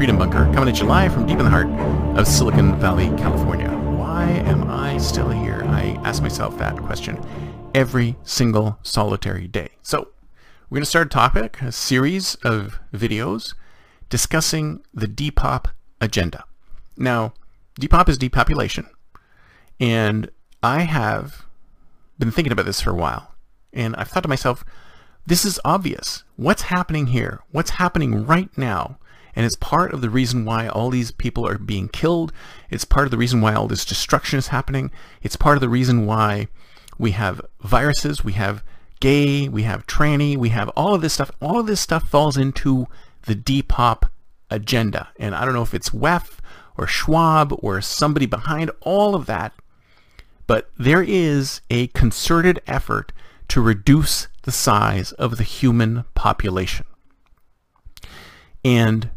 Freedom Bunker, coming at you live from deep in the heart of Silicon Valley, California. Why am I still here? I ask myself that question every single solitary day. So, we're going to start a topic, a series of videos discussing the Depop agenda. Now, Depop is depopulation, and I have been thinking about this for a while, and I've thought to myself, this is obvious. What's happening here? What's happening right now? And it's part of the reason why all these people are being killed. It's part of the reason why all this destruction is happening. It's part of the reason why we have viruses, we have gay, we have tranny, we have all of this stuff. All of this stuff falls into the Depop agenda. And I don't know if it's WEF or Schwab or somebody behind all of that, but there is a concerted effort to reduce the size of the human population. And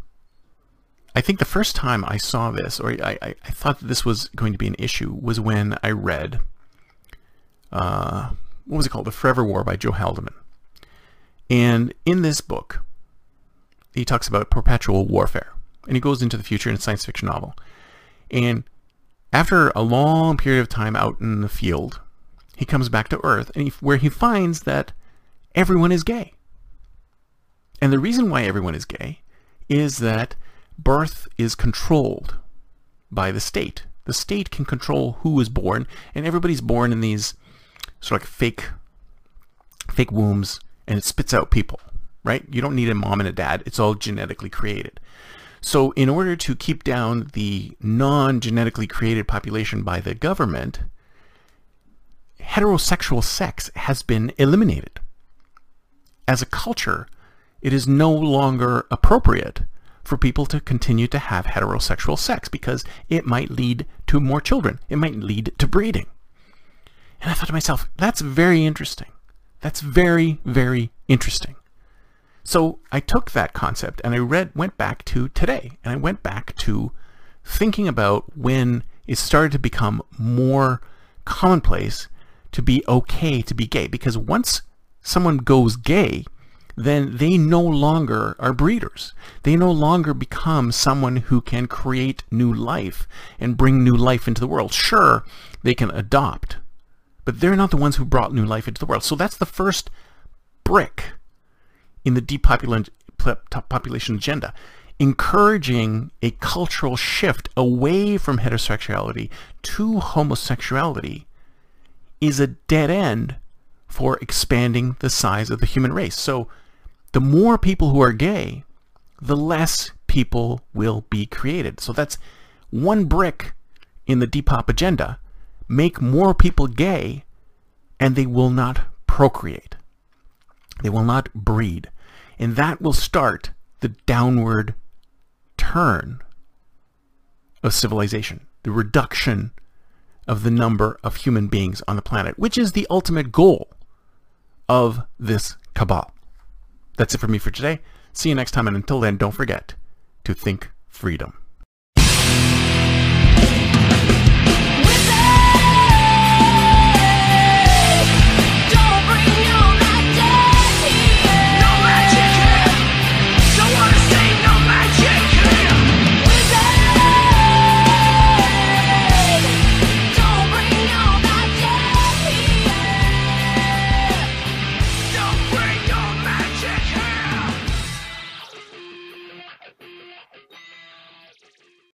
I think the first time I saw this, or I, I, I thought that this was going to be an issue, was when I read, uh, what was it called? The Forever War by Joe Haldeman. And in this book, he talks about perpetual warfare. And he goes into the future in a science fiction novel. And after a long period of time out in the field, he comes back to Earth, and he, where he finds that everyone is gay. And the reason why everyone is gay is that birth is controlled by the state. The state can control who is born, and everybody's born in these sort of like fake, fake wombs, and it spits out people, right? You don't need a mom and a dad. It's all genetically created. So in order to keep down the non-genetically created population by the government, heterosexual sex has been eliminated. As a culture, it is no longer appropriate for people to continue to have heterosexual sex because it might lead to more children. It might lead to breeding. And I thought to myself, that's very interesting. That's very, very interesting. So I took that concept and I read, went back to today, and I went back to thinking about when it started to become more commonplace to be okay to be gay. Because once someone goes gay, then they no longer are breeders. They no longer become someone who can create new life and bring new life into the world. Sure, they can adopt, but they're not the ones who brought new life into the world. So that's the first brick in the depopulation agenda, encouraging a cultural shift away from heterosexuality to homosexuality is a dead end for expanding the size of the human race. So the more people who are gay, the less people will be created. So that's one brick in the Depop agenda. Make more people gay and they will not procreate. They will not breed. And that will start the downward turn of civilization, the reduction of the number of human beings on the planet, which is the ultimate goal of this cabal. That's it for me for today. See you next time, and until then, don't forget to think freedom.